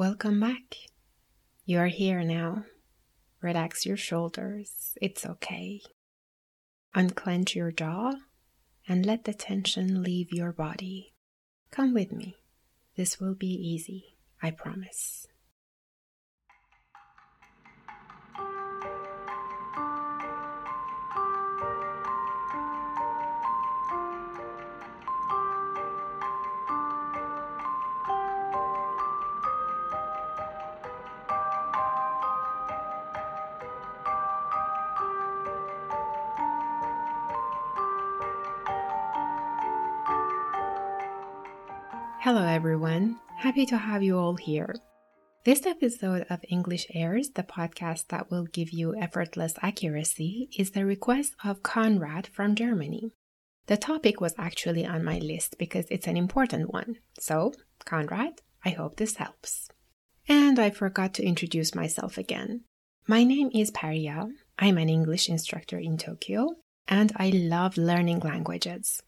Welcome back. You are here now. Relax your shoulders. It's okay. Unclench your jaw and let the tension leave your body. Come with me. This will be easy, I promise. Hello, everyone. Happy to have you all here. This episode of English Airs, the podcast that will give you effortless accuracy, is the request of Conrad from Germany. The topic was actually on my list because it's an important one. So, Conrad, I hope this helps. And I forgot to introduce myself again. My name is Paria. I'm an English instructor in Tokyo, and I love learning languages.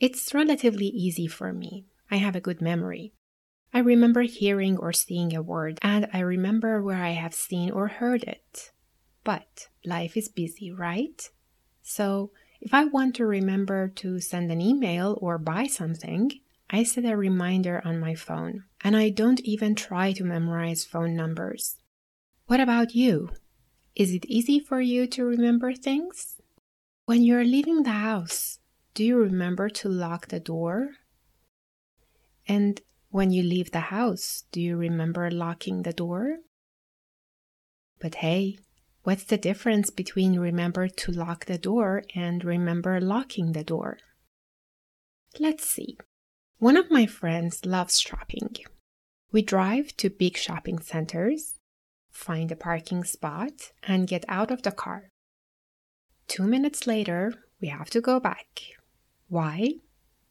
It's relatively easy for me I have a good memory. I remember hearing or seeing a word, and I remember where I have seen or heard it. But life is busy, right? So, if I want to remember to send an email or buy something, I set a reminder on my phone, and I don't even try to memorize phone numbers. What about you? Is it easy for you to remember things? When you're leaving the house, do you remember to lock the door and when you leave the house, do you remember locking the door? But hey, what's the difference between remember to lock the door and remember locking the door? Let's see. One of my friends loves shopping. We drive to big shopping centers, find a parking spot, and get out of the car. Two minutes later, we have to go back. Why?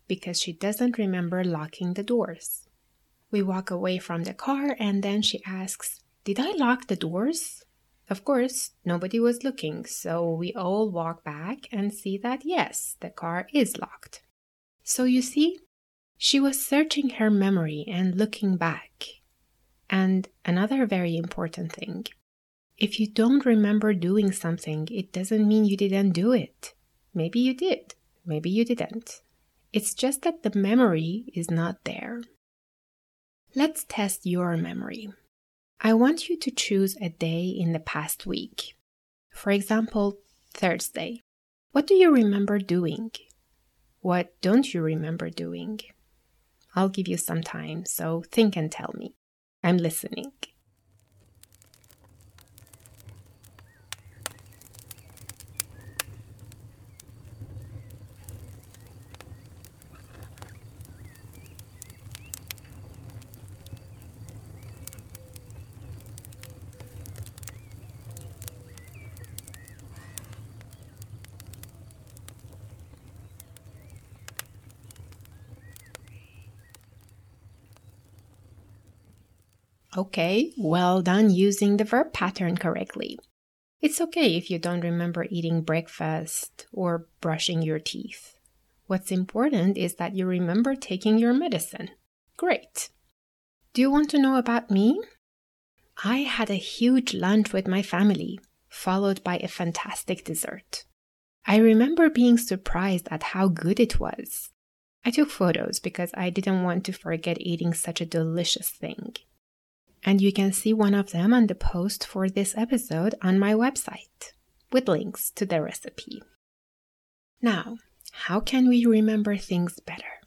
Because she doesn't remember locking the doors. We walk away from the car and then she asks, Did I lock the doors? Of course, nobody was looking, so we all walk back and see that yes, the car is locked. So you see, she was searching her memory and looking back. And another very important thing if you don't remember doing something, it doesn't mean you didn't do it. Maybe you did, maybe you didn't. It's just that the memory is not there. Let's test your memory. I want you to choose a day in the past week. For example, Thursday. What do you remember doing? What don't you remember doing? I'll give you some time, so think and tell me. I'm listening. Okay, well done using the verb pattern correctly. It's okay if you don't remember eating breakfast or brushing your teeth. What's important is that you remember taking your medicine. Great. Do you want to know about me? I had a huge lunch with my family, followed by a fantastic dessert. I remember being surprised at how good it was. I took photos because I didn't want to forget eating such a delicious thing and you can see one of them on the post for this episode on my website with links to the recipe. Now, how can we remember things better?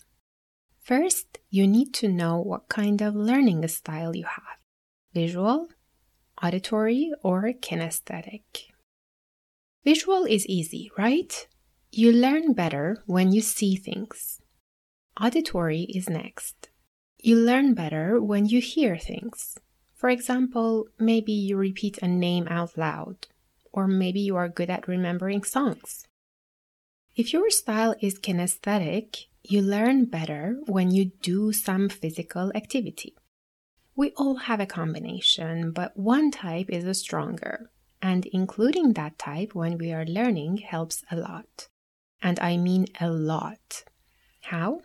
First, you need to know what kind of learning style you have visual, auditory, or kinesthetic. Visual is easy, right? You learn better when you see things. Auditory is next. You learn better when you hear things. For example, maybe you repeat a name out loud, or maybe you are good at remembering songs. If your style is kinesthetic, you learn better when you do some physical activity. We all have a combination, but one type is stronger, and including that type when we are learning helps a lot. And I mean a lot. How?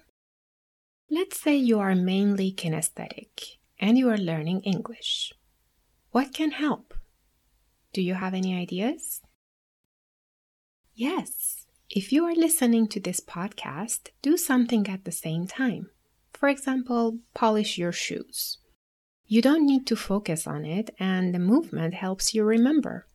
Let's say you are mainly kinesthetic and you are learning English. What can help? Do you have any ideas? Yes, if you are listening to this podcast, do something at the same time. For example, polish your shoes. You don't need to focus on it, and the movement helps you remember.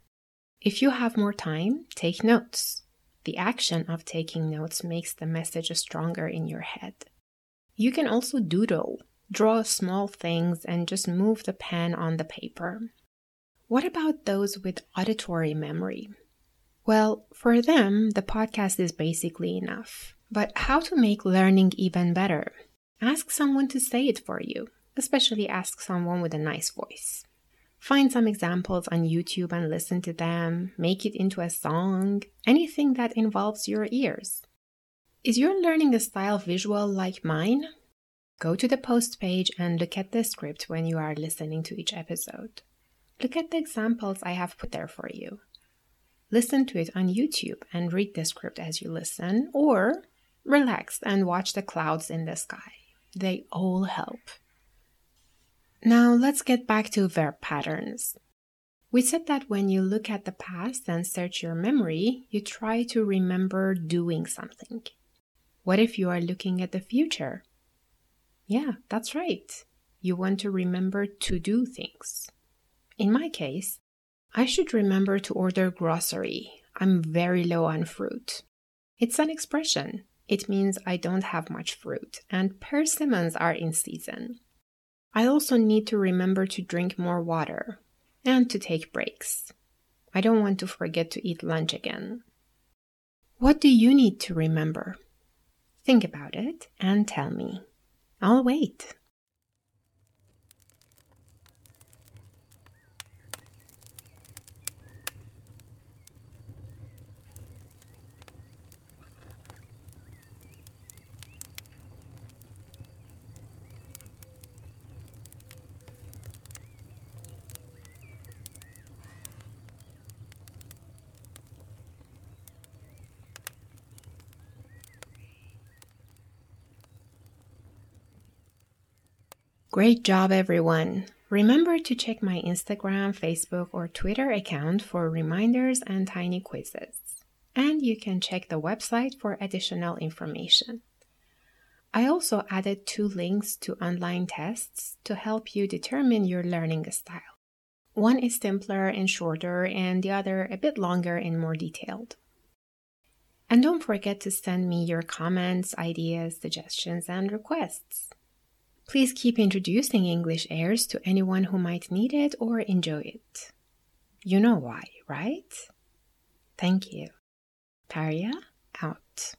If you have more time, take notes. The action of taking notes makes the message stronger in your head. You can also doodle, draw small things, and just move the pen on the paper. What about those with auditory memory? Well, for them, the podcast is basically enough. But how to make learning even better? Ask someone to say it for you especially ask someone with a nice voice. Find some examples on YouTube and listen to them, make it into a song, anything that involves your ears. Is your learning a style visual like mine? Go to the post page and look at the script when you are listening to each episode. Look at the examples I have put there for you. Listen to it on YouTube and read the script as you listen, or relax and watch the clouds in the sky. They all help. Now let's get back to verb patterns. We said that when you look at the past and search your memory, you try to remember doing something. What if you are looking at the future? Yeah, that's right. You want to remember to do things. In my case, I should remember to order grocery. I'm very low on fruit. It's an expression. It means I don't have much fruit, and persimmons are in season. I also need to remember to drink more water and to take breaks. I don't want to forget to eat lunch again. What do you need to remember? Think about it and tell me. I'll wait. Great job, everyone! Remember to check my Instagram, Facebook, or Twitter account for reminders and tiny quizzes. And you can check the website for additional information. I also added two links to online tests to help you determine your learning style. One is simpler and shorter, and the other a bit longer and more detailed. And don't forget to send me your comments, ideas, suggestions, and requests. Please keep introducing English airs to anyone who might need it or enjoy it. You know why, right? Thank you. Tarja out.